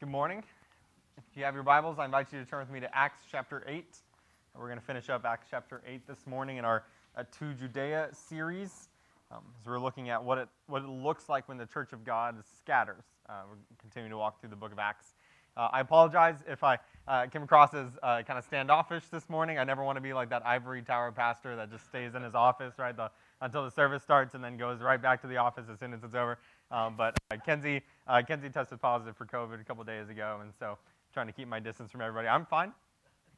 Good morning. If you have your Bibles, I invite you to turn with me to Acts chapter 8. We're going to finish up Acts chapter 8 this morning in our uh, To Judea series. Um, as we're looking at what it, what it looks like when the church of God scatters. Uh, we're continuing to walk through the book of Acts. Uh, I apologize if I uh, came across as uh, kind of standoffish this morning. I never want to be like that ivory tower pastor that just stays in his office, right, the, until the service starts and then goes right back to the office as soon as it's over. Um, but uh, Kenzie, uh, Kenzie tested positive for COVID a couple days ago, and so trying to keep my distance from everybody. I'm fine.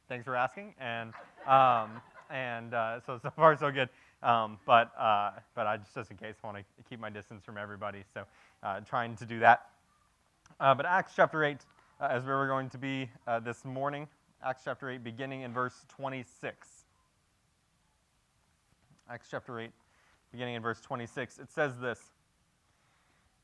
Thanks for asking. And um, and uh, so so far so good. Um, but uh, but I just just in case want to keep my distance from everybody, so uh, trying to do that. Uh, but Acts chapter eight, as where we're going to be this morning. Acts chapter eight, beginning in verse 26. Acts chapter 8, beginning in verse 26. It says this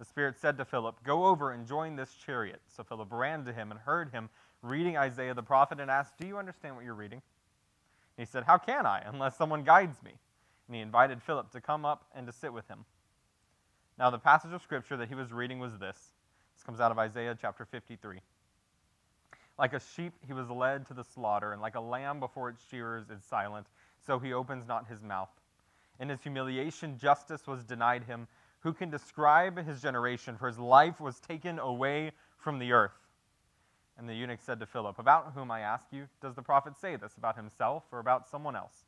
The Spirit said to Philip, Go over and join this chariot. So Philip ran to him and heard him reading Isaiah the prophet and asked, Do you understand what you're reading? he said, How can I, unless someone guides me? And he invited Philip to come up and to sit with him. Now, the passage of scripture that he was reading was this. This comes out of Isaiah chapter 53. Like a sheep, he was led to the slaughter, and like a lamb before its shearers is silent, so he opens not his mouth. In his humiliation, justice was denied him. Who can describe his generation? For his life was taken away from the earth. And the eunuch said to Philip, About whom, I ask you, does the prophet say this, about himself or about someone else?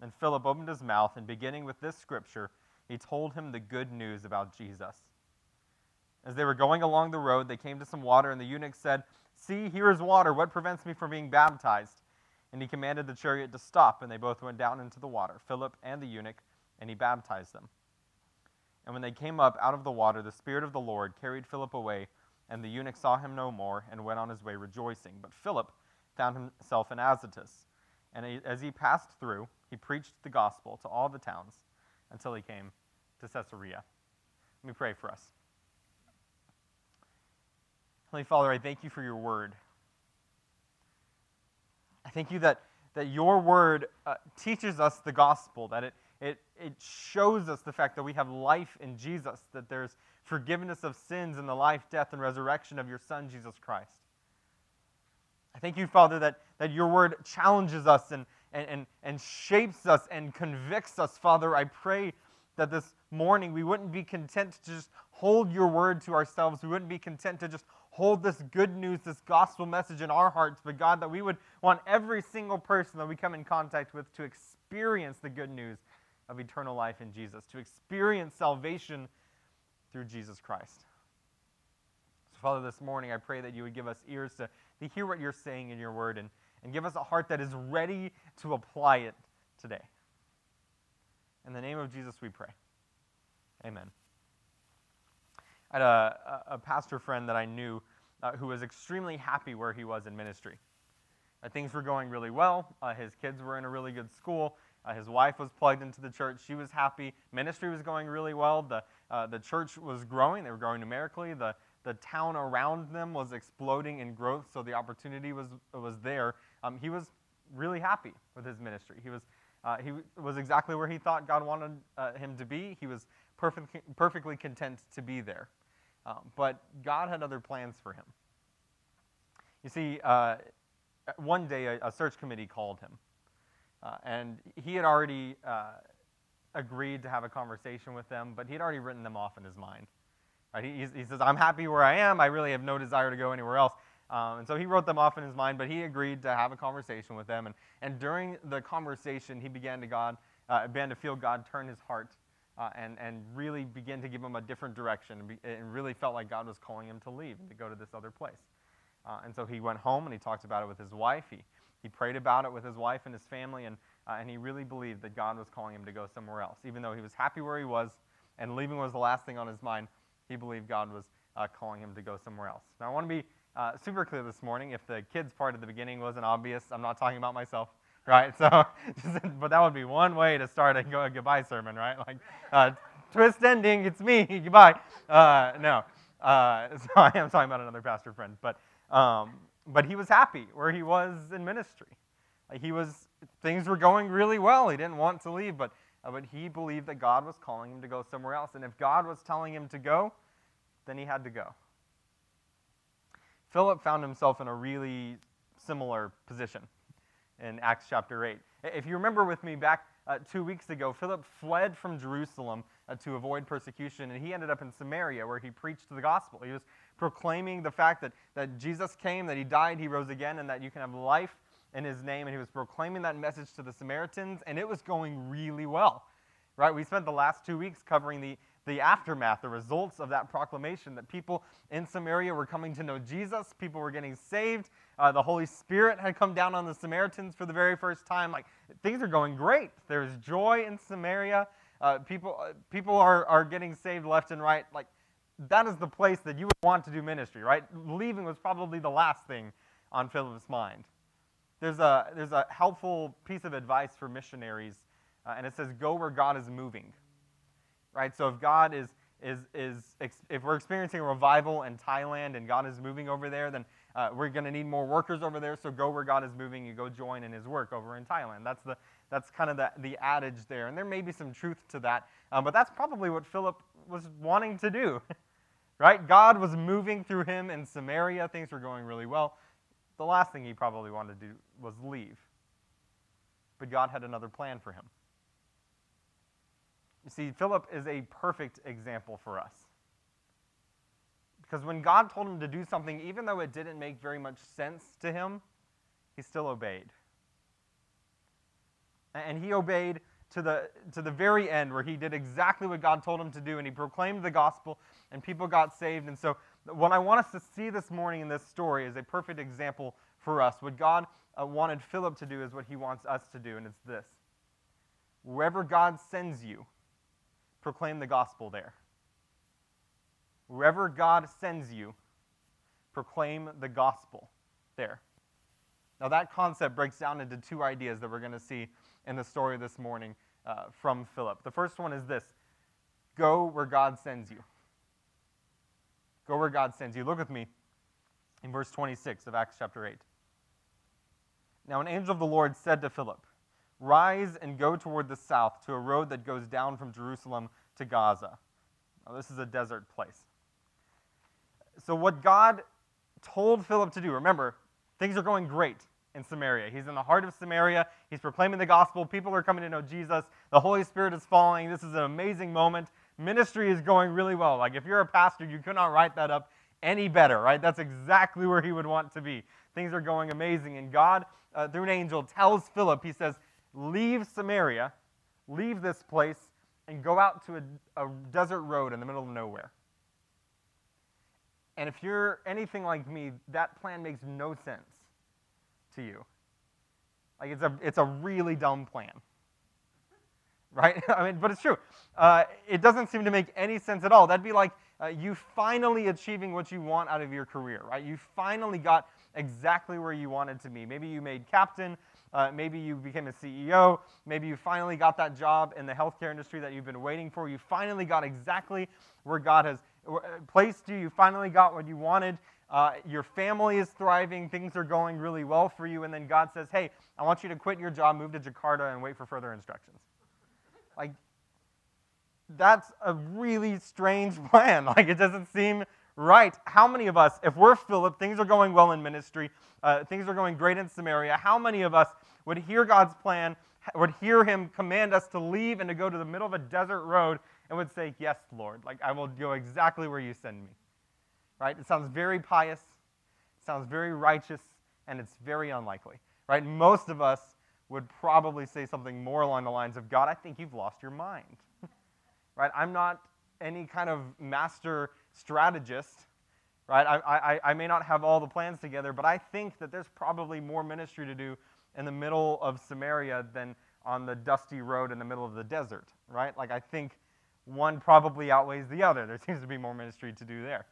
And Philip opened his mouth, and beginning with this scripture, he told him the good news about Jesus. As they were going along the road, they came to some water, and the eunuch said, See, here is water. What prevents me from being baptized? And he commanded the chariot to stop, and they both went down into the water, Philip and the eunuch, and he baptized them. And when they came up out of the water, the Spirit of the Lord carried Philip away and the eunuch saw him no more and went on his way rejoicing. But Philip found himself in Azotus. And as he passed through, he preached the gospel to all the towns until he came to Caesarea. Let me pray for us. Holy Father, I thank you for your word. I thank you that, that your word uh, teaches us the gospel, that it, it, it shows us the fact that we have life in Jesus, that there's forgiveness of sins in the life, death, and resurrection of your Son, Jesus Christ. I thank you, Father, that, that your word challenges us and, and, and, and shapes us and convicts us. Father, I pray that this morning we wouldn't be content to just hold your word to ourselves. We wouldn't be content to just hold this good news, this gospel message in our hearts, but God, that we would want every single person that we come in contact with to experience the good news of eternal life in Jesus, to experience salvation through Jesus Christ. So, Father, this morning I pray that you would give us ears to, to hear what you're saying in your word and, and give us a heart that is ready to apply it today. In the name of Jesus, we pray. Amen. I had a, a pastor friend that I knew uh, who was extremely happy where he was in ministry. Uh, things were going really well. Uh, his kids were in a really good school. Uh, his wife was plugged into the church. She was happy. Ministry was going really well. The, uh, the church was growing. They were growing numerically. The, the town around them was exploding in growth, so the opportunity was, was there. Um, he was really happy with his ministry. He was, uh, he was exactly where he thought God wanted uh, him to be. He was perfect, perfectly content to be there. Um, but God had other plans for him. You see, uh, one day a, a search committee called him. Uh, and he had already uh, agreed to have a conversation with them, but he had already written them off in his mind. Right? He, he, says, I'm happy where I am. I really have no desire to go anywhere else. Um, and so he wrote them off in his mind, but he agreed to have a conversation with them. And, and during the conversation, he began to, God, uh, began to feel God turn his heart uh, and, and really begin to give him a different direction and, be, and, really felt like God was calling him to leave and to go to this other place. Uh, and so he went home and he talked about it with his wife. He, he prayed about it with his wife and his family, and, uh, and he really believed that God was calling him to go somewhere else. Even though he was happy where he was and leaving was the last thing on his mind, he believed God was uh, calling him to go somewhere else. Now, I want to be uh, super clear this morning. If the kids part at the beginning wasn't obvious, I'm not talking about myself. right? So, but that would be one way to start a, a goodbye sermon, right? Like, uh, twist ending, it's me, goodbye. Uh, no, uh, so I am talking about another pastor friend, but um, but he was happy where he was in ministry. Like he was, things were going really well. He didn't want to leave, but uh, but he believed that God was calling him to go somewhere else, and if God was telling him to go, then he had to go. Philip found himself in a really similar position in Acts chapter 8. If you remember with me back uh, two weeks ago, Philip fled from Jerusalem uh, to avoid persecution, and he ended up in Samaria where he preached the gospel. He was proclaiming the fact that, that Jesus came, that he died, he rose again, and that you can have life in his name. And he was proclaiming that message to the Samaritans, and it was going really well. Right? We spent the last two weeks covering the, the aftermath, the results of that proclamation that people in Samaria were coming to know Jesus, people were getting saved, uh, the Holy Spirit had come down on the Samaritans for the very first time. Like things are going great. There's joy in Samaria. Uh, people, uh, people are, are getting saved left and right. Like that is the place that you would want to do ministry, right? Leaving was probably the last thing on Philip's mind. There's a, there's a helpful piece of advice for missionaries, uh, and it says, Go where God is moving. Right? So if God is, is, is if we're experiencing a revival in Thailand and God is moving over there, then uh, we're going to need more workers over there, so go where God is moving and go join in his work over in Thailand. That's, the, that's kind of the, the adage there. And there may be some truth to that, um, but that's probably what Philip was wanting to do. right? God was moving through him in Samaria. Things were going really well. The last thing he probably wanted to do was leave. But God had another plan for him. You see, Philip is a perfect example for us. Because when God told him to do something, even though it didn't make very much sense to him, he still obeyed. And he obeyed to the, to the very end, where he did exactly what God told him to do, and he proclaimed the gospel, and people got saved. And so, what I want us to see this morning in this story is a perfect example for us. What God uh, wanted Philip to do is what he wants us to do, and it's this Wherever God sends you, proclaim the gospel there. Wherever God sends you, proclaim the gospel there. Now, that concept breaks down into two ideas that we're going to see in the story this morning uh, from Philip. The first one is this go where God sends you. Go where God sends you. Look with me in verse 26 of Acts chapter 8. Now, an angel of the Lord said to Philip, Rise and go toward the south to a road that goes down from Jerusalem to Gaza. Now, this is a desert place. So, what God told Philip to do, remember, things are going great in Samaria. He's in the heart of Samaria. He's proclaiming the gospel. People are coming to know Jesus. The Holy Spirit is falling. This is an amazing moment. Ministry is going really well. Like, if you're a pastor, you could not write that up any better, right? That's exactly where he would want to be. Things are going amazing. And God, uh, through an angel, tells Philip, He says, Leave Samaria, leave this place, and go out to a, a desert road in the middle of nowhere. And if you're anything like me, that plan makes no sense to you. Like it's a, it's a really dumb plan. Right? I mean, but it's true. Uh, it doesn't seem to make any sense at all. That'd be like uh, you finally achieving what you want out of your career, right? You finally got exactly where you wanted to be. Maybe you made captain. Uh, maybe you became a CEO. Maybe you finally got that job in the healthcare industry that you've been waiting for. You finally got exactly where God has uh, placed you. You finally got what you wanted. Uh, your family is thriving. Things are going really well for you. And then God says, hey, I want you to quit your job, move to Jakarta, and wait for further instructions. Like, that's a really strange plan. Like, it doesn't seem right. How many of us, if we're Philip, things are going well in ministry, uh, things are going great in Samaria, how many of us would hear God's plan, would hear him command us to leave and to go to the middle of a desert road and would say, Yes, Lord, like I will go exactly where you send me. Right? It sounds very pious, it sounds very righteous, and it's very unlikely. Right? Most of us would probably say something more along the lines of, God, I think you've lost your mind. right? I'm not any kind of master strategist. Right? I, I, I may not have all the plans together, but I think that there's probably more ministry to do in the middle of Samaria than on the dusty road in the middle of the desert, right? Like, I think one probably outweighs the other. There seems to be more ministry to do there.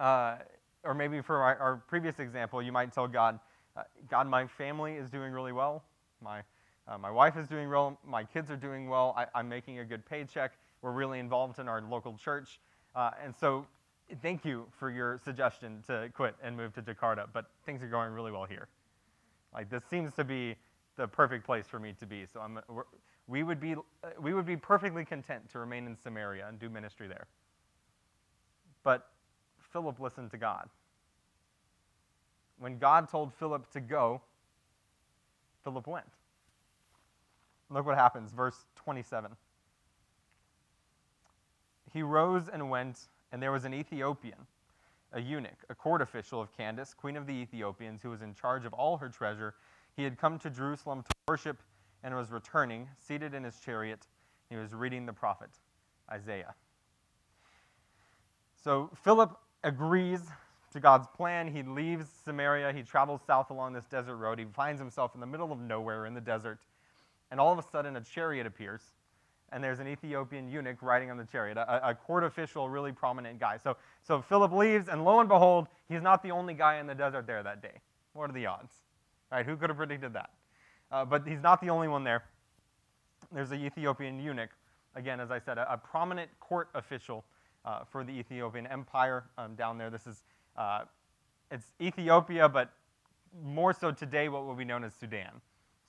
Uh, or maybe for our, our, previous example, you might tell God, Uh, God, my family is doing really well. My, uh, my wife is doing well. My kids are doing well. I, am making a good paycheck. We're really involved in our local church. Uh, and so, thank you for your suggestion to quit and move to Jakarta. But things are going really well here. Like, this seems to be the perfect place for me to be. So, I'm, we, would be, we would be perfectly content to remain in Samaria and do ministry there. But Philip listened to God. When God told Philip to go, Philip went. Look what happens, verse 27. He rose and went, and there was an Ethiopian, a eunuch, a court official of Candace, queen of the Ethiopians, who was in charge of all her treasure. He had come to Jerusalem to worship and was returning, seated in his chariot. He was reading the prophet Isaiah. So Philip agrees to God's plan. He leaves Samaria. He travels south along this desert road. He finds himself in the middle of nowhere in the desert. And all of a sudden, a chariot appears. And there's an Ethiopian eunuch riding on the chariot, a, a court official, really prominent guy. So, so Philip leaves, and lo and behold, he's not the only guy in the desert there that day. What are the odds? Right? Who could have predicted that? Uh, but he's not the only one there. There's an Ethiopian eunuch, again, as I said, a, a prominent court official uh, for the Ethiopian Empire um, down there. This is uh, it's Ethiopia, but more so today what will be known as Sudan.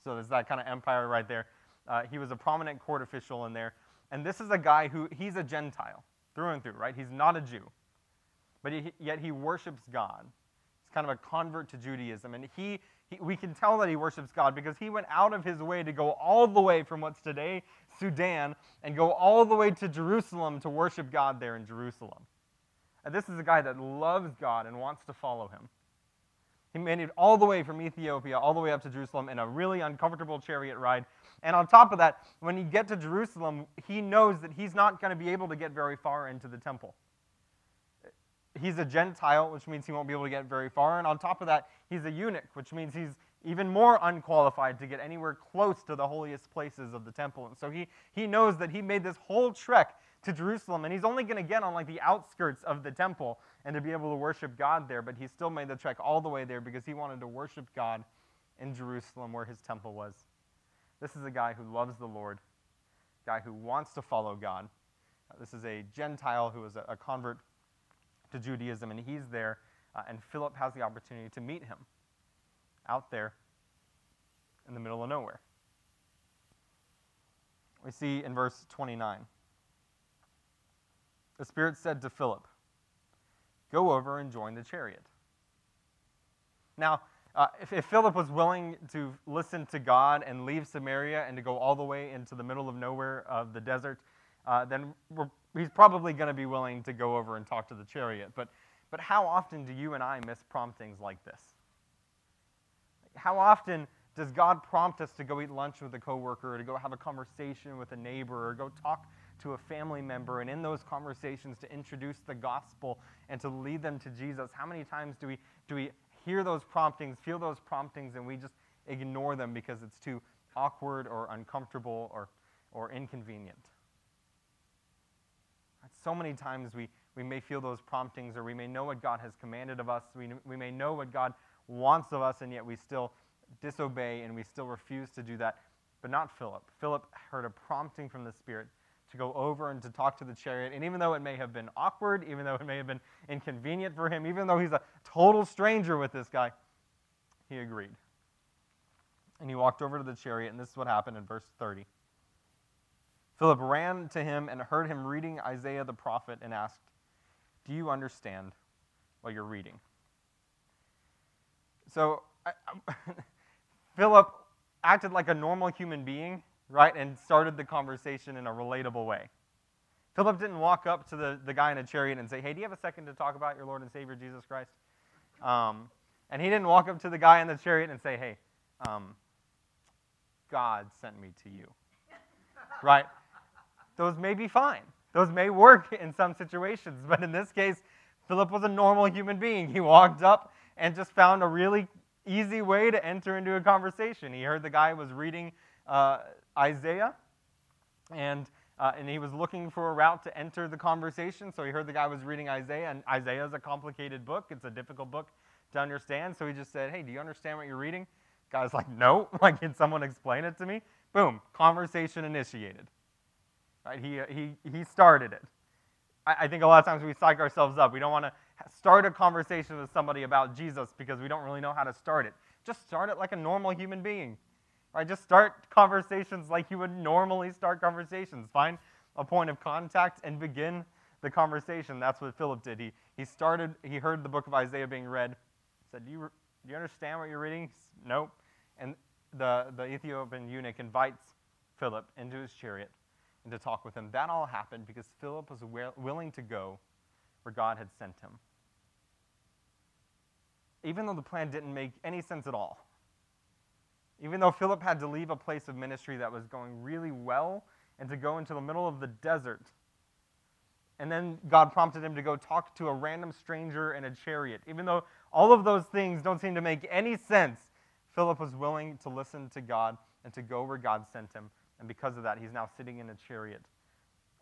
So there's that kind of empire right there. Uh, he was a prominent court official in there. And this is a guy who, he's a Gentile through and through, right? He's not a Jew. But he, yet he worships God. He's kind of a convert to Judaism. And he, he, we can tell that he worships God because he went out of his way to go all the way from what's today Sudan and go all the way to Jerusalem to worship God there in Jerusalem. And this is a guy that loves God and wants to follow him. He made it all the way from Ethiopia, all the way up to Jerusalem in a really uncomfortable chariot ride. And on top of that, when you get to Jerusalem, he knows that he's not going to be able to get very far into the temple. He's a Gentile, which means he won't be able to get very far. And on top of that, he's a eunuch, which means he's even more unqualified to get anywhere close to the holiest places of the temple. And so he, he knows that he made this whole trek to Jerusalem, and he's only going to get on like the outskirts of the temple and to be able to worship God there, but he still made the trek all the way there because he wanted to worship God in Jerusalem where his temple was. This is a guy who loves the Lord, guy who wants to follow God. This is a Gentile who is a, a, convert to Judaism, and he's there, uh, and Philip has the opportunity to meet him out there in the middle of nowhere. We see in verse 29 the Spirit said to Philip, Go over and join the chariot. Now, uh, if, if, Philip was willing to listen to God and leave Samaria and to go all the way into the middle of nowhere of the desert, uh, then he's probably going to be willing to go over and talk to the chariot. But, but how often do you and I miss promptings like this? How often does God prompt us to go eat lunch with a coworker, or to go have a conversation with a neighbor, or go talk to a family member, and in those conversations to introduce the gospel and to lead them to Jesus. How many times do we, do we hear those promptings, feel those promptings, and we just ignore them because it's too awkward or uncomfortable or, or inconvenient? So many times we, we may feel those promptings, or we may know what God has commanded of us, we, we may know what God wants of us, and yet we still disobey and we still refuse to do that. But not Philip. Philip heard a prompting from the Spirit to go over and to talk to the chariot. And even though it may have been awkward, even though it may have been inconvenient for him, even though he's a total stranger with this guy, he agreed. And he walked over to the chariot, and this is what happened in verse 30. Philip ran to him and heard him reading Isaiah the prophet and asked, Do you understand what you're reading? So I, Philip acted like a normal human being right, and started the conversation in a relatable way. Philip didn't walk up to the, the guy in a chariot and say, Hey, do you have a second to talk about your Lord and Savior Jesus Christ? Um, and he didn't walk up to the guy in the chariot and say, Hey, um, God sent me to you. right? Those may be fine. Those may work in some situations. But in this case, Philip was a normal human being. He walked up and just found a really easy way to enter into a conversation. He heard the guy was reading uh, Isaiah, and, uh, and he was looking for a route to enter the conversation. So he heard the guy was reading Isaiah, and Isaiah is a complicated book. It's a difficult book to understand. So he just said, Hey, do you understand what you're reading? Guy's like, No. Like, can someone explain it to me? Boom, conversation initiated. Right? He, uh, he, he started it. I, I think a lot of times we psych ourselves up. We don't want to start a conversation with somebody about Jesus because we don't really know how to start it. Just start it like a normal human being. Right? Just start conversations like you would normally start conversations. Find a point of contact and begin the conversation. That's what Philip did. He, he started, he heard the book of Isaiah being read, said, Do you, do you understand what you're reading? Nope. And the, the Ethiopian eunuch invites Philip into his chariot and to talk with him. That all happened because Philip was willing to go where God had sent him. Even though the plan didn't make any sense at all. Even though Philip had to leave a place of ministry that was going really well and to go into the middle of the desert. And then God prompted him to go talk to a random stranger in a chariot. Even though all of those things don't seem to make any sense, Philip was willing to listen to God and to go where God sent him. And because of that, he's now sitting in a chariot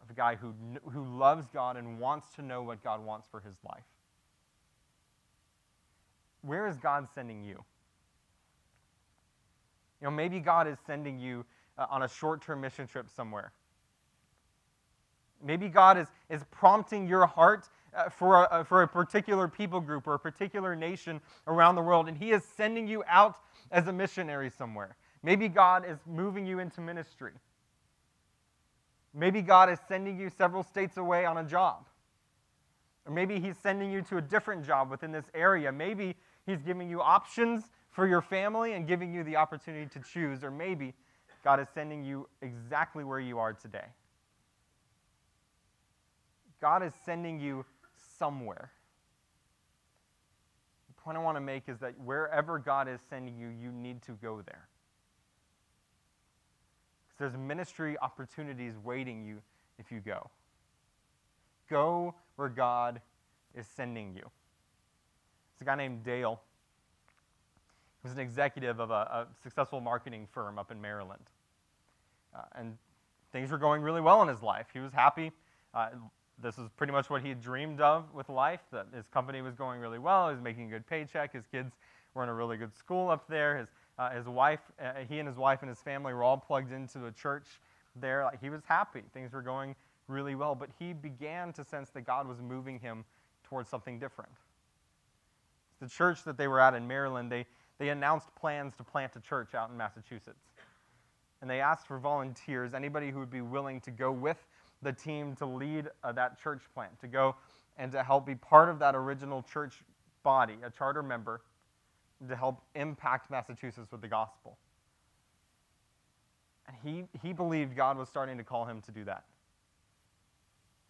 of a guy who, who loves God and wants to know what God wants for his life. Where is God sending you? You know, maybe God is sending you uh, on a short term mission trip somewhere. Maybe God is, is prompting your heart uh, for, a, for a particular people group or a particular nation around the world, and He is sending you out as a missionary somewhere. Maybe God is moving you into ministry. Maybe God is sending you several states away on a job. Or maybe He's sending you to a different job within this area. Maybe He's giving you options for your family and giving you the opportunity to choose. Or maybe God is sending you exactly where you are today. God is sending you somewhere. The point I want to make is that wherever God is sending you, you need to go there. There's ministry opportunities waiting you if you go. Go where God is sending you. There's a guy named Dale. He was an executive of a, a successful marketing firm up in Maryland. Uh, and things were going really well in his life. He was happy. Uh, this is pretty much what he had dreamed of with life, that his company was going really well, he was making a good paycheck, his kids were in a really good school up there, his, uh, his wife, uh, he and his wife and his family were all plugged into the church there. Like, he was happy. Things were going really well, but he began to sense that God was moving him towards something different. The church that they were at in Maryland, they, they announced plans to plant a church out in Massachusetts. And they asked for volunteers, anybody who would be willing to go with the team to lead uh, that church plant, to go and to help be part of that original church body, a charter member, to help impact Massachusetts with the gospel. And he, he believed God was starting to call him to do that.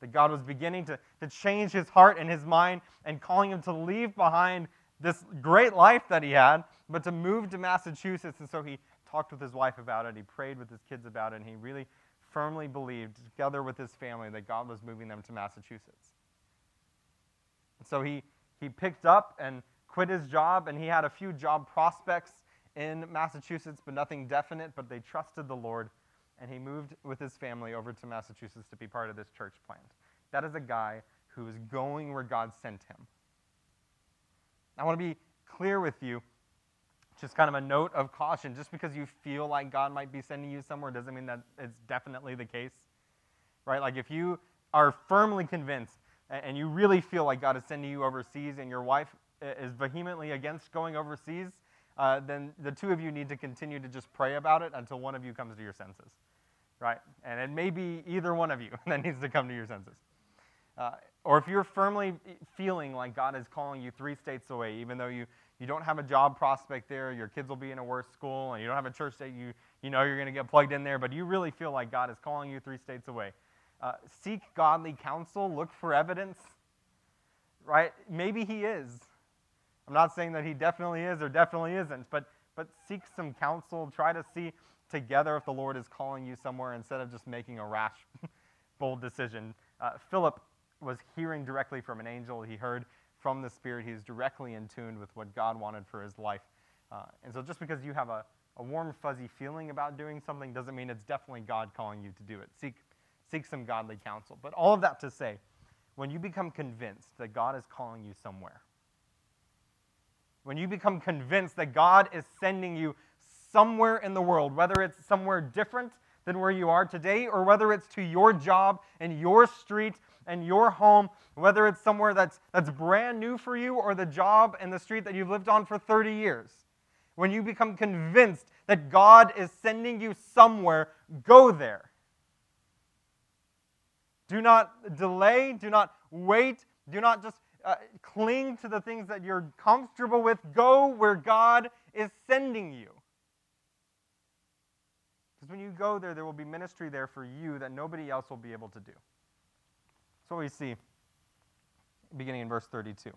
That God was beginning to, to change his heart and his mind and calling him to leave behind this great life that he had, but to move to Massachusetts. And so he talked with his wife about it, he prayed with his kids about it, and he really firmly believed, together with his family, that God was moving them to Massachusetts. And so he, he picked up and quit his job, and he had a few job prospects in Massachusetts, but nothing definite. But they trusted the Lord, and he moved with his family over to Massachusetts to be part of this church plant. That is a guy who is going where God sent him. I want to be clear with you just kind of a note of caution. Just because you feel like God might be sending you somewhere doesn't mean that it's definitely the case. Right? Like if you are firmly convinced and you really feel like God is sending you overseas and your wife is vehemently against going overseas, uh, then the two of you need to continue to just pray about it until one of you comes to your senses. Right? And it may be either one of you that needs to come to your senses. Uh, or if you're firmly feeling like God is calling you three states away, even though you, you don't have a job prospect there, your kids will be in a worse school, and you don't have a church that you, you know you're going to get plugged in there, but you really feel like God is calling you three states away. Uh, seek godly counsel, look for evidence, right? Maybe He is. I'm not saying that He definitely is or definitely isn't, but, but seek some counsel. Try to see together if the Lord is calling you somewhere instead of just making a rash, bold decision. Uh, Philip was hearing directly from an angel. He heard from the Spirit. He's directly in tune with what God wanted for his life. Uh, and so just because you have a, a warm, fuzzy feeling about doing something doesn't mean it's definitely God calling you to do it. Seek, seek some godly counsel. But all of that to say, when you become convinced that God is calling you somewhere, when you become convinced that God is sending you somewhere in the world, whether it's somewhere different than where you are today, or whether it's to your job and your street and your home, whether it's somewhere that's, that's brand new for you or the job and the street that you've lived on for 30 years. When you become convinced that God is sending you somewhere, go there. Do not delay, do not wait, do not just uh, cling to the things that you're comfortable with. Go where God is sending you. Because when you go there, there will be ministry there for you that nobody else will be able to do. That's what we see beginning in verse 32.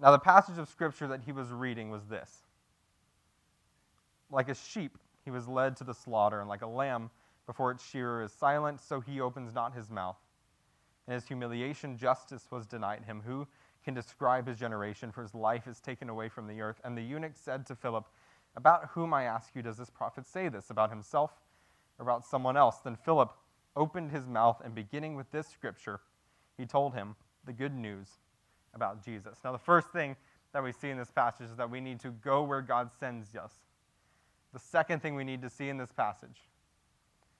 Now, the passage of Scripture that he was reading was this Like a sheep, he was led to the slaughter, and like a lamb before its shearer is silent, so he opens not his mouth. In his humiliation, justice was denied him. Who can describe his generation? For his life is taken away from the earth. And the eunuch said to Philip, About whom, I ask you, does this prophet say this? About himself or about someone else? Then Philip opened his mouth, and beginning with this scripture, he told him the good news about Jesus. Now, the first thing that we see in this passage is that we need to go where God sends us. The second thing we need to see in this passage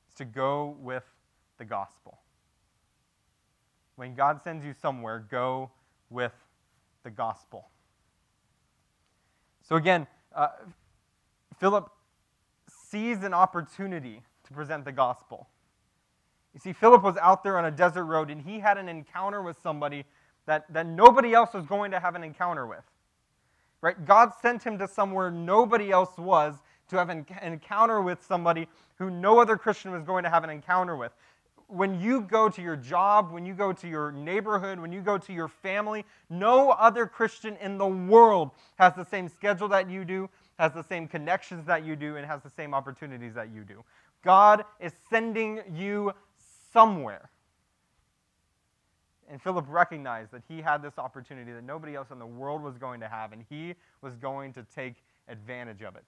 is to go with the gospel. When God sends you somewhere, go with the gospel. So, again, uh, Philip sees an opportunity to present the gospel. You see, Philip was out there on a desert road and he had an encounter with somebody that, that nobody else was going to have an encounter with. Right? God sent him to somewhere nobody else was to have an encounter with somebody who no other Christian was going to have an encounter with. When you go to your job, when you go to your neighborhood, when you go to your family, no other Christian in the world has the same schedule that you do, has the same connections that you do, and has the same opportunities that you do. God is sending you somewhere. And Philip recognized that he had this opportunity that nobody else in the world was going to have, and he was going to take advantage of it.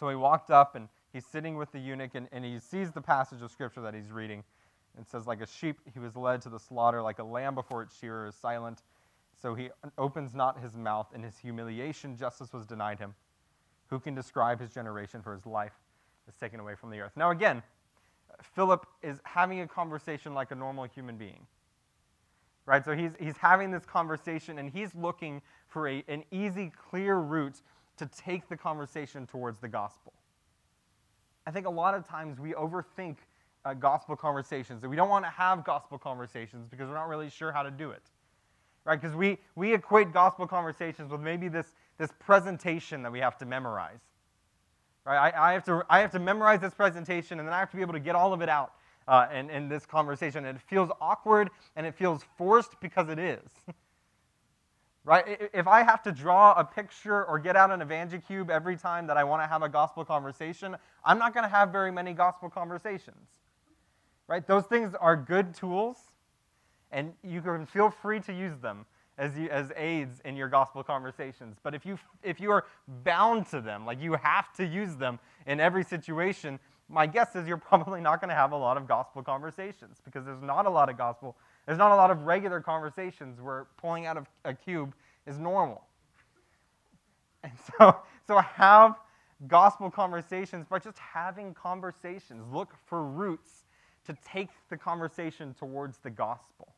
So he walked up and he's sitting with the eunuch, and, and he sees the passage of scripture that he's reading. and says, Like a sheep, he was led to the slaughter, like a lamb before its shearer is silent. So he opens not his mouth. In his humiliation, justice was denied him. Who can describe his generation? For his life is taken away from the earth. Now, again, Philip is having a conversation like a normal human being. Right? So he's, he's having this conversation and he's looking for a, an easy, clear route to take the conversation towards the gospel. I think a lot of times we overthink uh, gospel conversations, that we don't want to have gospel conversations because we're not really sure how to do it. Right? Because we, we equate gospel conversations with maybe this, this presentation that we have to memorize. Right? I, I, have to, I have to memorize this presentation, and then I have to be able to get all of it out uh, in, in this conversation. And it feels awkward, and it feels forced because it is. right? If I have to draw a picture or get out an EvangeCube every time that I want to have a gospel conversation, I'm not going to have very many gospel conversations. Right? Those things are good tools, and you can feel free to use them as, you, as aids in your gospel conversations. But if you, if you are bound to them, like you have to use them in every situation, my guess is you're probably not going to have a lot of gospel conversations because there's not a lot of gospel, there's not a lot of regular conversations where pulling out of a cube is normal. And so, so have gospel conversations by just having conversations. Look for routes to take the conversation towards the gospel.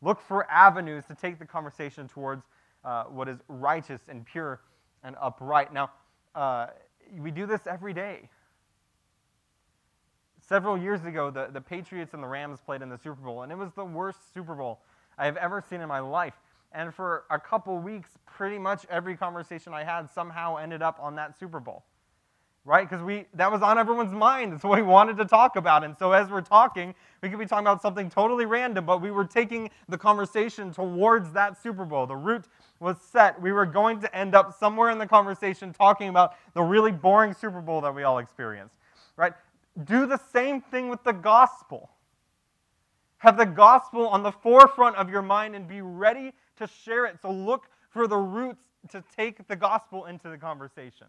Look for avenues to take the conversation towards uh, what is righteous and pure and upright. Now, uh, we do this every day. Several years ago, the, the Patriots and the Rams played in the Super Bowl, and it was the worst Super Bowl I have ever seen in my life. And for a couple weeks, pretty much every conversation I had somehow ended up on that Super Bowl right? Because we that was on everyone's mind. It's what we wanted to talk about. And so as we're talking, we could be talking about something totally random, but we were taking the conversation towards that Super Bowl. The route was set. We were going to end up somewhere in the conversation talking about the really boring Super Bowl that we all experienced. Right? Do the same thing with the gospel. Have the gospel on the forefront of your mind and be ready to share it. So look for the routes to take the gospel into the conversation.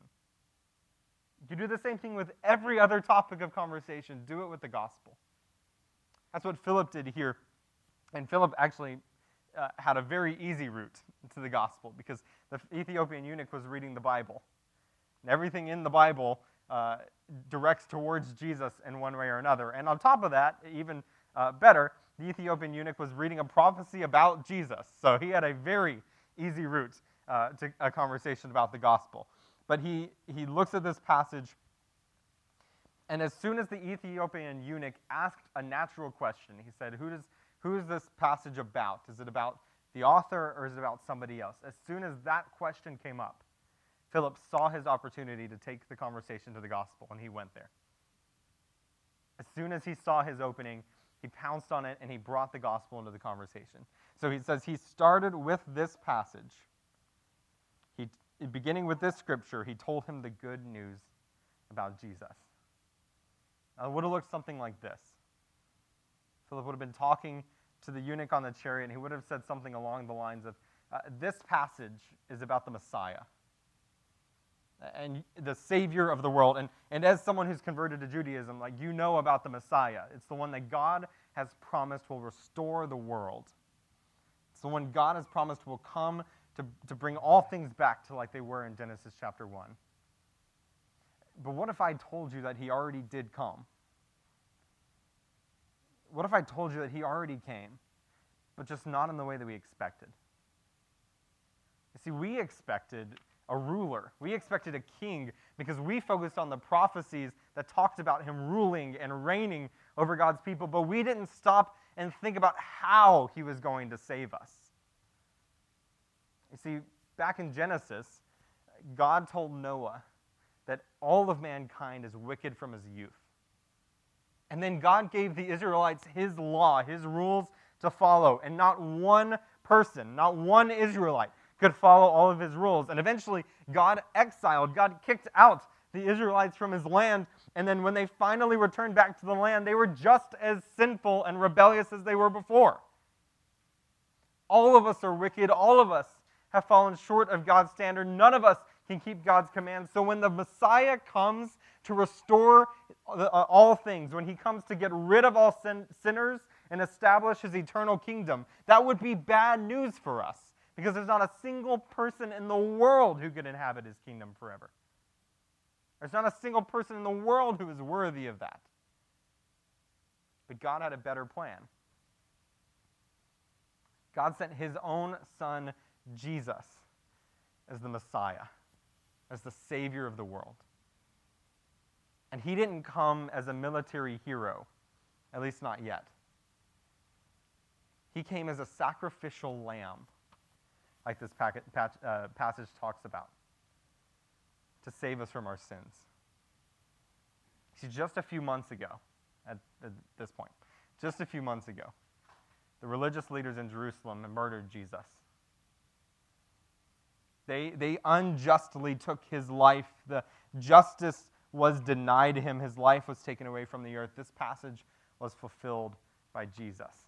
You do the same thing with every other topic of conversation. Do it with the gospel. That's what Philip did here And Philip actually uh, had a very easy route to the gospel because the Ethiopian eunuch was reading the Bible. And everything in the Bible uh, directs towards Jesus in one way or another. And on top of that, even uh, better, the Ethiopian eunuch was reading a prophecy about Jesus. So he had a very easy route uh, to a conversation about the gospel. But he, he looks at this passage, and as soon as the Ethiopian eunuch asked a natural question, he said, Who, does, who is this passage about? Is it about the author or is it about somebody else? As soon as that question came up, Philip saw his opportunity to take the conversation to the gospel, and he went there. As soon as he saw his opening, he pounced on it and he brought the gospel into the conversation. So he says he started with this passage. He, beginning with this scripture, he told him the good news about Jesus. Now, it would have looked something like this Philip would have been talking to the eunuch on the chariot, and he would have said something along the lines of uh, This passage is about the Messiah and the Savior of the world. And, and as someone who's converted to Judaism, like you know about the Messiah. It's the one that God has promised will restore the world. It's the one God has promised will come to, to bring all things back to like they were in Genesis chapter 1. But what if I told you that he already did come? What if I told you that he already came, but just not in the way that we expected? You see, we expected a ruler. We expected a king because we focused on the prophecies that talked about him ruling and reigning over God's people, but we didn't stop and think about how he was going to save us. You see, back in Genesis, God told Noah that all of mankind is wicked from his youth. And then God gave the Israelites his law, his rules to follow, and not one person, not one Israelite could follow all of his rules. And eventually, God exiled, God kicked out the Israelites from his land. And then when they finally returned back to the land, they were just as sinful and rebellious as they were before. All of us are wicked. All of us have fallen short of God's standard. None of us can keep God's commands. So when the Messiah comes to restore uh, all things, when he comes to get rid of all sin- sinners and establish his eternal kingdom, that would be bad news for us because there's not a single person in the world who could inhabit his kingdom forever. There's not a single person in the world who is worthy of that. But God had a better plan. God sent his own son, Jesus, as the Messiah, as the Savior of the world. And he didn't come as a military hero, at least not yet. He came as a sacrificial lamb like this packet, patch, uh, passage talks about, to save us from our sins. See, just a few months ago, at, at this point, just a few months ago, the religious leaders in Jerusalem murdered Jesus. They, they unjustly took his life. The justice was denied him. His life was taken away from the earth. This passage was fulfilled by Jesus.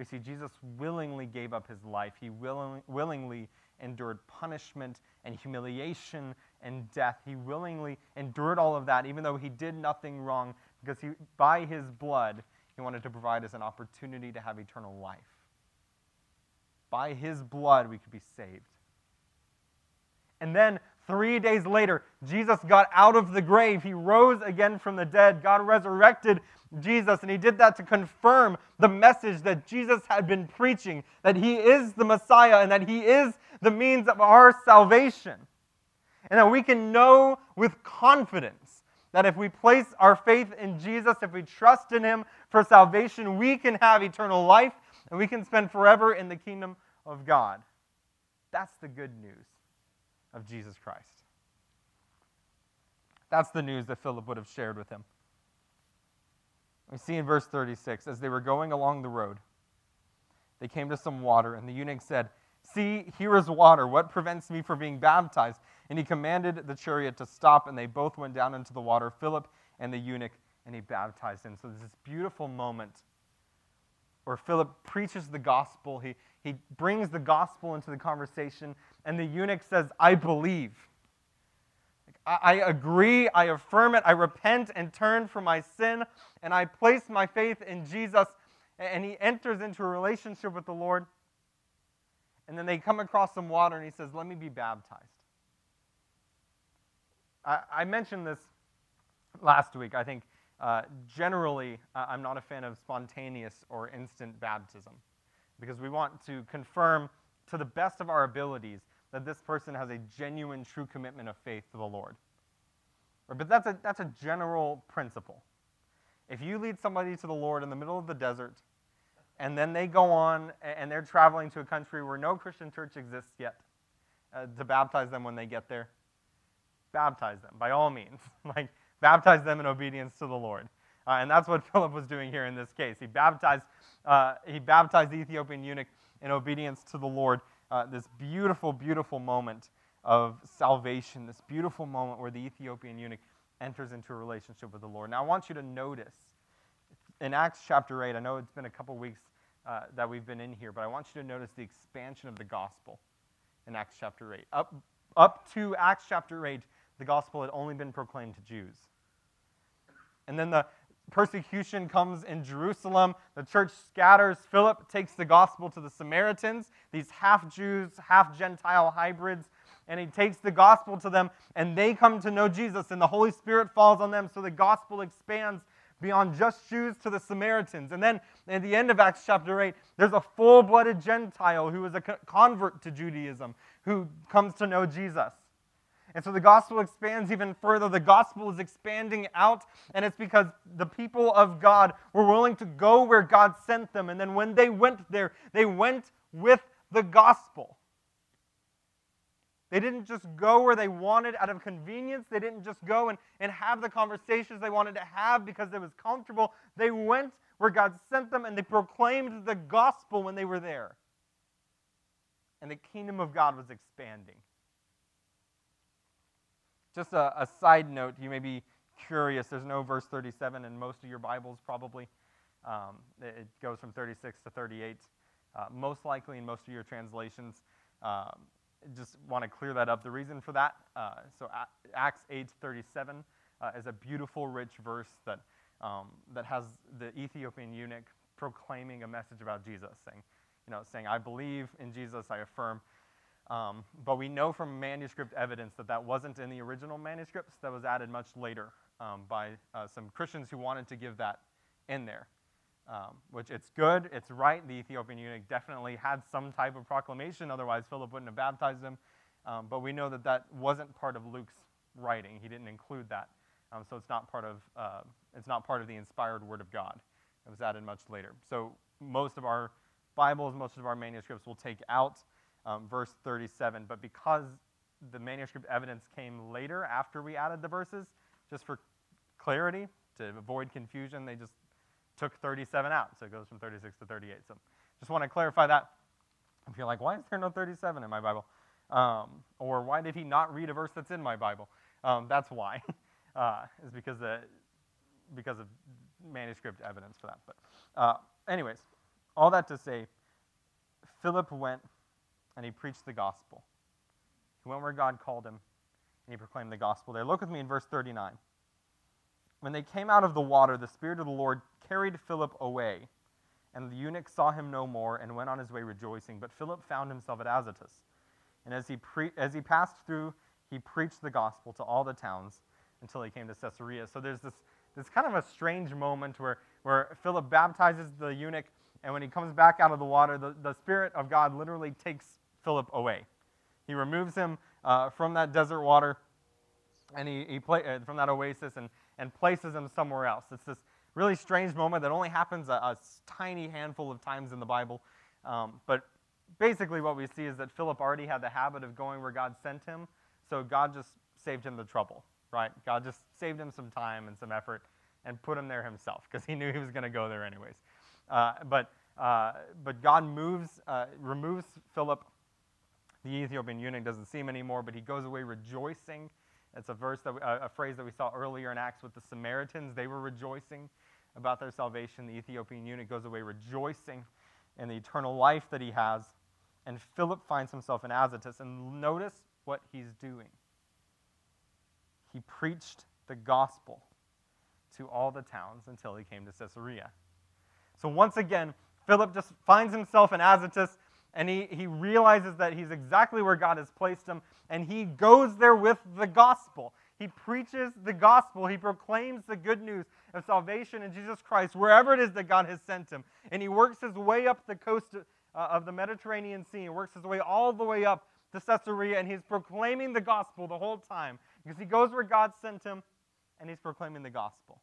We see Jesus willingly gave up his life. He willing, willingly endured punishment and humiliation and death. He willingly endured all of that, even though he did nothing wrong, because he, by his blood, he wanted to provide us an opportunity to have eternal life. By his blood, we could be saved. And then three days later, Jesus got out of the grave. He rose again from the dead. God resurrected Jesus, and he did that to confirm the message that Jesus had been preaching that he is the Messiah and that he is the means of our salvation. And that we can know with confidence that if we place our faith in Jesus, if we trust in him for salvation, we can have eternal life and we can spend forever in the kingdom of God. That's the good news of Jesus Christ. That's the news that Philip would have shared with him. We see in verse 36 as they were going along the road, they came to some water, and the eunuch said, See, here is water. What prevents me from being baptized? And he commanded the chariot to stop, and they both went down into the water, Philip and the eunuch, and he baptized him. So there's this beautiful moment where Philip preaches the gospel. He, he brings the gospel into the conversation, and the eunuch says, I believe. I agree, I affirm it, I repent and turn from my sin, and I place my faith in Jesus. and he enters into a relationship with the Lord. And then they come across some water, and he says, Let me be baptized. I, I mentioned this last week. I think uh, generally, uh, I'm not a fan of spontaneous or instant baptism because we want to confirm to the best of our abilities that this person has a genuine, true commitment of faith to the Lord. But that's a, that's a general principle. If you lead somebody to the Lord in the middle of the desert, and then they go on and they're traveling to a country where no Christian church exists yet, uh, to baptize them when they get there, baptize them by all means. like, baptize them in obedience to the Lord. Uh, and that's what Philip was doing here in this case. He baptized, uh, he baptized the Ethiopian eunuch in obedience to the Lord. Uh, this beautiful, beautiful moment of salvation, this beautiful moment where the Ethiopian eunuch enters into a relationship with the Lord. Now, I want you to notice in Acts chapter 8, I know it's been a couple weeks uh, that we've been in here, but I want you to notice the expansion of the gospel in Acts chapter 8. Up, up to Acts chapter 8, the gospel had only been proclaimed to Jews. And then the persecution comes in Jerusalem. The church scatters. Philip takes the gospel to the Samaritans, these half Jews, half Gentile hybrids. And he takes the gospel to them, and they come to know Jesus, and the Holy Spirit falls on them, so the gospel expands beyond just Jews to the Samaritans. And then at the end of Acts chapter 8, there's a full blooded Gentile who is a convert to Judaism who comes to know Jesus. And so the gospel expands even further. The gospel is expanding out, and it's because the people of God were willing to go where God sent them. And then when they went there, they went with the gospel. They didn't just go where they wanted out of convenience. They didn't just go and, and have the conversations they wanted to have because it was comfortable. They went where God sent them and they proclaimed the gospel when they were there. And the kingdom of God was expanding. Just a, a side note, you may be curious. There's no verse 37 in most of your Bibles, probably. Um, it goes from 36 to 38. Uh, most likely in most of your translations. Um, just want to clear that up. The reason for that, uh, so Acts 8:37 uh, is a beautiful, rich verse that um, that has the Ethiopian eunuch proclaiming a message about Jesus, saying, you know, saying, "I believe in Jesus, I affirm." Um, but we know from manuscript evidence that that wasn't in the original manuscripts. That was added much later um, by uh, some Christians who wanted to give that in there um, which it's good, it's right. The Ethiopian eunuch definitely had some type of proclamation, otherwise, Philip wouldn't have baptized him. Um, but we know that that wasn't part of Luke's writing. He didn't include that. Um, so it's not, part of, uh, it's not part of the inspired word of God. It was added much later. So most of our Bibles, most of our manuscripts will take out um, verse 37. But because the manuscript evidence came later after we added the verses, just for clarity, to avoid confusion, they just took 37 out, so it goes from 36 to 38. So just want to clarify that. If you're like, why is there no 37 in my Bible? Um, or why did he not read a verse that's in my Bible? Um, that's why. uh, is because, the, because of manuscript evidence for that. But uh, anyways, all that to say, Philip went and he preached the gospel. He went where God called him and he proclaimed the gospel there. Look with me in verse 39. When they came out of the water, the Spirit of the Lord carried Philip away. And the eunuch saw him no more and went on his way rejoicing. But Philip found himself at Azotus. And as he, pre- as he passed through, he preached the gospel to all the towns until he came to Caesarea. So there's this, this kind of a strange moment where, where Philip baptizes the eunuch, and when he comes back out of the water, the, the Spirit of God literally takes Philip away. He removes him uh, from that desert water and he, he uh, from that oasis and, and places him somewhere else. It's this really strange moment that only happens a, a tiny handful of times in the Bible. Um, but basically, what we see is that Philip already had the habit of going where God sent him, so God just saved him the trouble, right? God just saved him some time and some effort and put him there himself because he knew he was going to go there anyways. Uh, but, uh, but God moves, uh, removes Philip. The Ethiopian eunuch doesn't see him anymore, but he goes away rejoicing it's a verse that we, a phrase that we saw earlier in Acts with the Samaritans. They were rejoicing about their salvation. The Ethiopian eunuch goes away rejoicing in the eternal life that he has. And Philip finds himself in Azotus. And notice what he's doing. He preached the gospel to all the towns until he came to Caesarea. So once again, Philip just finds himself in Azotus and he, he realizes that he's exactly where God has placed him, and he goes there with the gospel. He preaches the gospel. He proclaims the good news of salvation in Jesus Christ wherever it is that God has sent him. And he works his way up the coast uh, of the Mediterranean Sea. He works his way all the way up to Caesarea, and he's proclaiming the gospel the whole time because he goes where God sent him and he's proclaiming the gospel.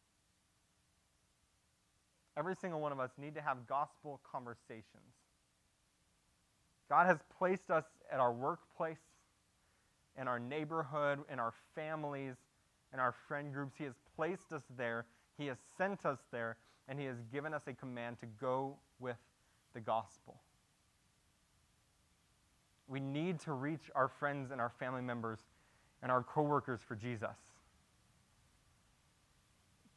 Every single one of us need to have gospel conversations. God has placed us at our workplace, in our neighborhood, in our families, in our friend groups. He has placed us there. He has sent us there, and He has given us a command to go with the gospel. We need to reach our friends and our family members and our coworkers for Jesus.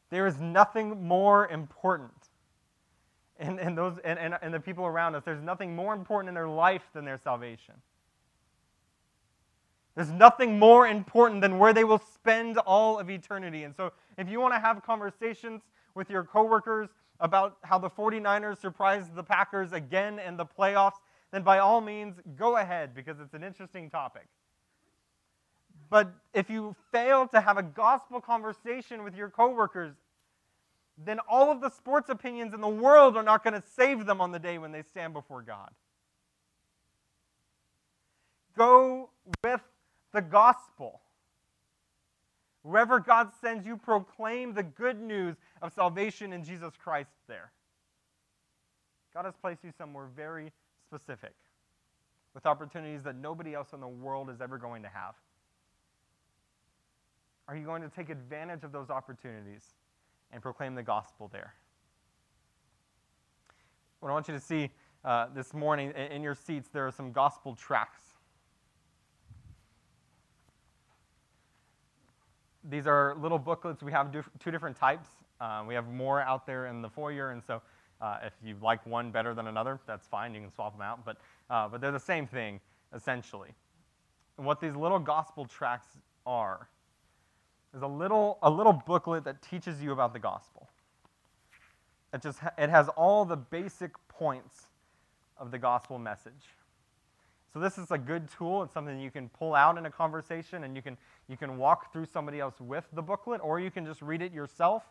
There is nothing more important and, and, those, and, and, and the people around us. There's nothing more important in their life than their salvation. There's nothing more important than where they will spend all of eternity. And so, if you want to have conversations with your coworkers about how the 49ers surprised the Packers again in the playoffs, then by all means, go ahead because it's an interesting topic. But if you fail to have a gospel conversation with your coworkers then all of the sports opinions in the world are not going to save them on the day when they stand before God. Go with the gospel. Wherever God sends you, proclaim the good news of salvation in Jesus Christ there. God has placed you somewhere very specific with opportunities that nobody else in the world is ever going to have. Are you going to take advantage of those opportunities? And proclaim the gospel there. What I want you to see uh, this morning in your seats, there are some gospel tracts. These are little booklets. We have two different types. Uh, we have more out there in the foyer, and so uh, if you like one better than another, that's fine. You can swap them out, but, uh, but they're the same thing, essentially. And what these little gospel tracts are is a little, a little booklet that teaches you about the gospel. It, just it has all the basic points of the gospel message. So this is a good tool. It's something you can pull out in a conversation, and you can you can walk through somebody else with the booklet, or you can just read it yourself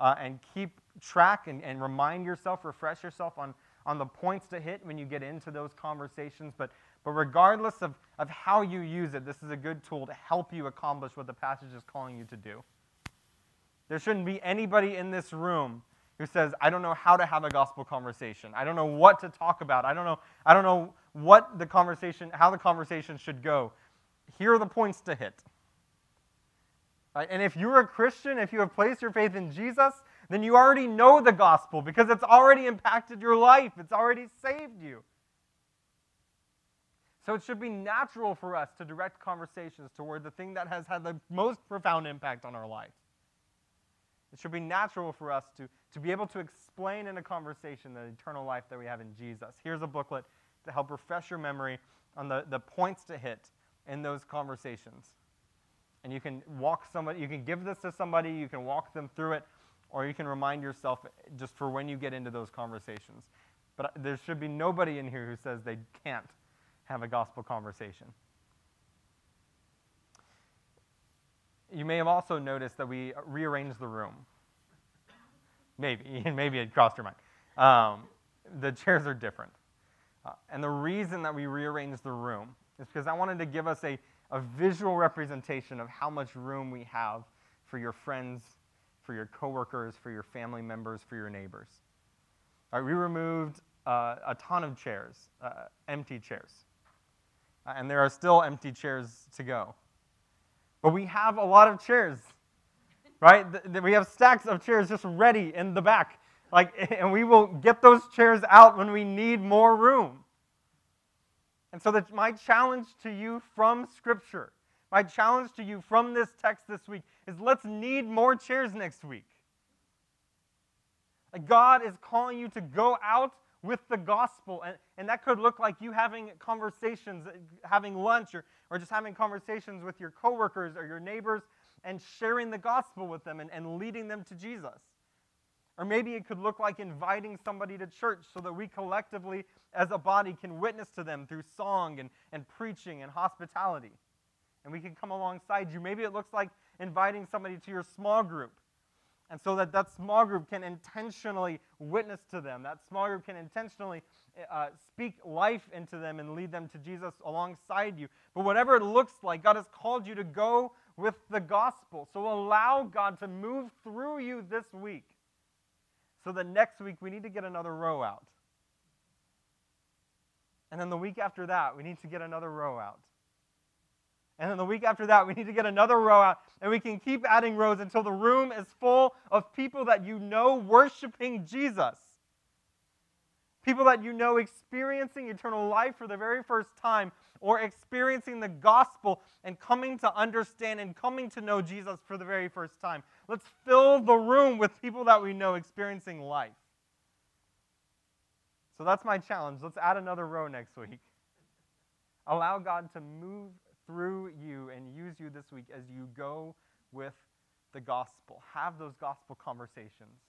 uh, and keep track and, and remind yourself, refresh yourself on on the points to hit when you get into those conversations. But but regardless of, of how you use it, this is a good tool to help you accomplish what the passage is calling you to do. There shouldn't be anybody in this room who says, I don't know how to have a gospel conversation. I don't know what to talk about. I don't know, I don't know what the conversation, how the conversation should go. Here are the points to hit. Right? And if you're a Christian, if you have placed your faith in Jesus, then you already know the gospel because it's already impacted your life. It's already saved you. So it should be natural for us to direct conversations toward the thing that has had the most profound impact on our life. It should be natural for us to, to be able to explain in a conversation the eternal life that we have in Jesus. Here's a booklet to help refresh your memory on the, the points to hit in those conversations. And you can walk somebody, you can give this to somebody, you can walk them through it, or you can remind yourself just for when you get into those conversations. But there should be nobody in here who says they can't have a gospel conversation. You may have also noticed that we rearranged the room. Maybe, maybe it crossed your mind. Um, the chairs are different. Uh, and the reason that we rearranged the room is because I wanted to give us a, a visual representation of how much room we have for your friends, for your coworkers, for your family members, for your neighbors. All right, we removed uh, a ton of chairs, uh, empty chairs Uh, and there are still empty chairs to go. But we have a lot of chairs, right? We have stacks of chairs just ready in the back. Like, and we will get those chairs out when we need more room. And so that my challenge to you from Scripture, my challenge to you from this text this week is let's need more chairs next week. Like God is calling you to go out with the gospel. And, and that could look like you having conversations, uh, having lunch, or, or just having conversations with your coworkers or your neighbors and sharing the gospel with them and, and leading them to Jesus. Or maybe it could look like inviting somebody to church so that we collectively, as a body, can witness to them through song and, and preaching and hospitality. And we can come alongside you. Maybe it looks like inviting somebody to your small group. And so that that small group can intentionally witness to them. That small group can intentionally uh, speak life into them and lead them to Jesus alongside you. But whatever it looks like, God has called you to go with the gospel. So allow God to move through you this week. So that next week we need to get another row out. And then the week after that, we need to get another row out. And then the week after that, we need to get another row out. And we can keep adding rows until the room is full of people that you know worshiping Jesus. People that you know experiencing eternal life for the very first time or experiencing the gospel and coming to understand and coming to know Jesus for the very first time. Let's fill the room with people that we know experiencing life. So that's my challenge. Let's add another row next week. Allow God to move through you and use you this week as you go with the gospel. Have those gospel conversations.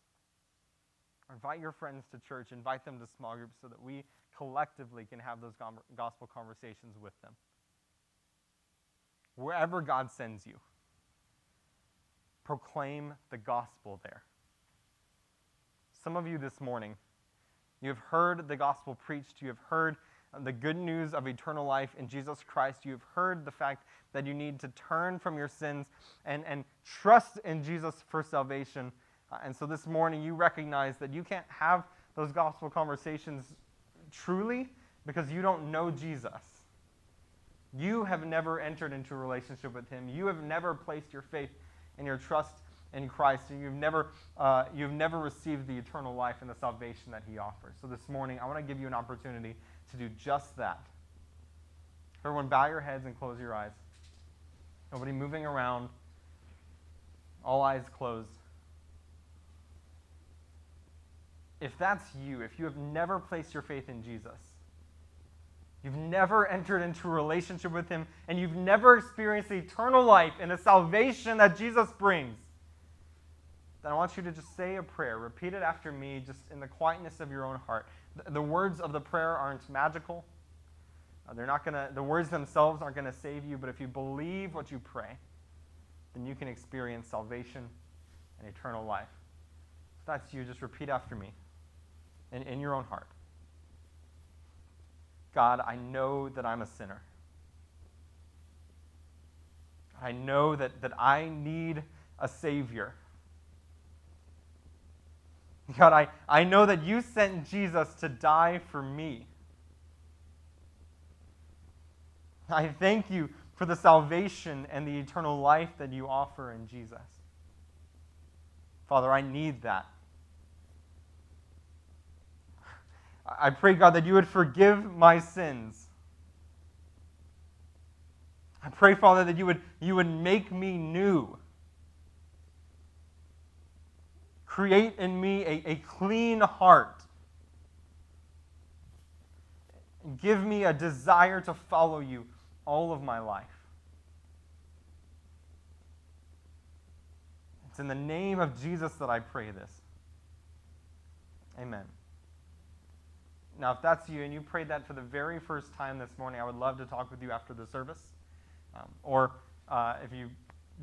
Invite your friends to church, invite them to small groups so that we collectively can have those gospel conversations with them. Wherever God sends you, proclaim the gospel there. Some of you this morning, you have heard the gospel preached, you have heard the good news of eternal life in Jesus Christ. You have heard the fact that you need to turn from your sins and, and trust in Jesus for salvation. Uh, and so this morning, you recognize that you can't have those gospel conversations truly because you don't know Jesus. You have never entered into a relationship with Him. You have never placed your faith and your trust in Christ, and you've never, uh, you've never received the eternal life and the salvation that He offers. So this morning, I want to give you an opportunity to do just that. Everyone, bow your heads and close your eyes. Nobody moving around, all eyes closed. If that's you, if you have never placed your faith in Jesus, you've never entered into a relationship with Him, and you've never experienced the eternal life and the salvation that Jesus brings, then I want you to just say a prayer. Repeat it after me, just in the quietness of your own heart. The words of the prayer aren't magical. Uh, they're not gonna, the words themselves aren't going to save you, but if you believe what you pray, then you can experience salvation and eternal life. If that's you, just repeat after me in, in your own heart. God, I know that I'm a sinner. I know that, that I need a Savior. God, I, I know that you sent Jesus to die for me. I thank you for the salvation and the eternal life that you offer in Jesus. Father, I need that. I pray, God, that you would forgive my sins. I pray, Father, that you would, you would make me new. Create in me a, a clean heart. Give me a desire to follow you all of my life. It's in the name of Jesus that I pray this. Amen. Now, if that's you and you prayed that for the very first time this morning, I would love to talk with you after the service. Um, or uh, if you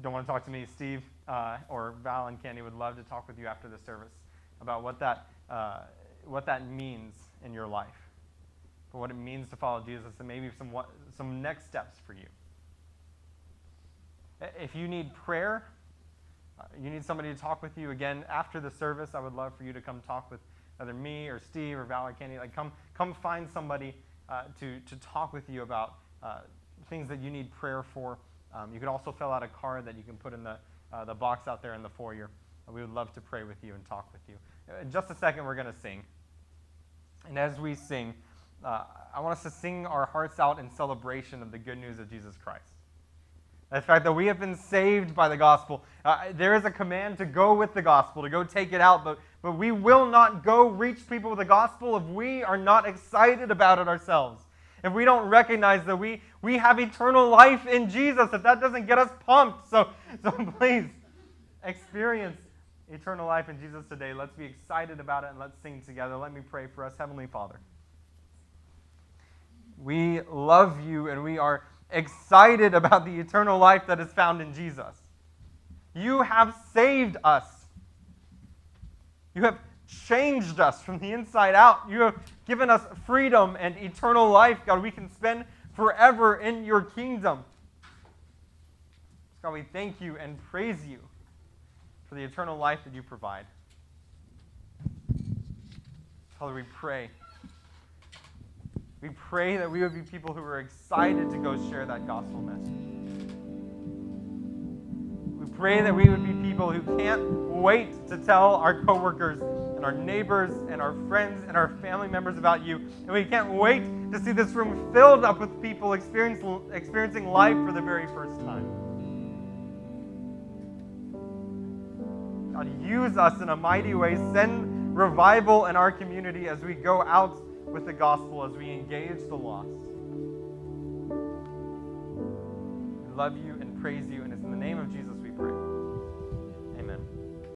don't want to talk to me, Steve uh, or Val and Candy would love to talk with you after the service about what that, uh, what that means in your life, for what it means to follow Jesus, and maybe some, what, some next steps for you. If you need prayer, uh, you need somebody to talk with you again after the service, I would love for you to come talk with either me or Steve or Val or Candy. Like, come, come find somebody uh, to, to talk with you about uh, things that you need prayer for. Um, you can also fill out a card that you can put in the, uh, the box out there in the foyer. We would love to pray with you and talk with you. Uh, in just a second, we're going to sing. And as we sing, uh, I want us to sing our hearts out in celebration of the good news of Jesus Christ. The fact that we have been saved by the gospel. Uh, there is a command to go with the gospel, to go take it out, but, but we will not go reach people with the gospel if we are not excited about it ourselves if we don't recognize that we, we have eternal life in Jesus, if that doesn't get us pumped. So, so please experience eternal life in Jesus today, let's be excited about it and let's sing together. Let me pray for us, Heavenly Father. We love you and we are excited about the eternal life that is found in Jesus. You have saved us. You have changed us from the inside out. You have given us freedom and eternal life, God. We can spend forever in your kingdom. God, we thank you and praise you for the eternal life that you provide. Father, we pray. We pray that we would be people who are excited to go share that gospel message. We pray that we would be people who can't wait to tell our coworkers and our neighbors and our friends and our family members about you. And we can't wait to see this room filled up with people experiencing life for the very first time. God, use us in a mighty way. Send revival in our community as we go out with the gospel as we engage the lost. We love you and praise you and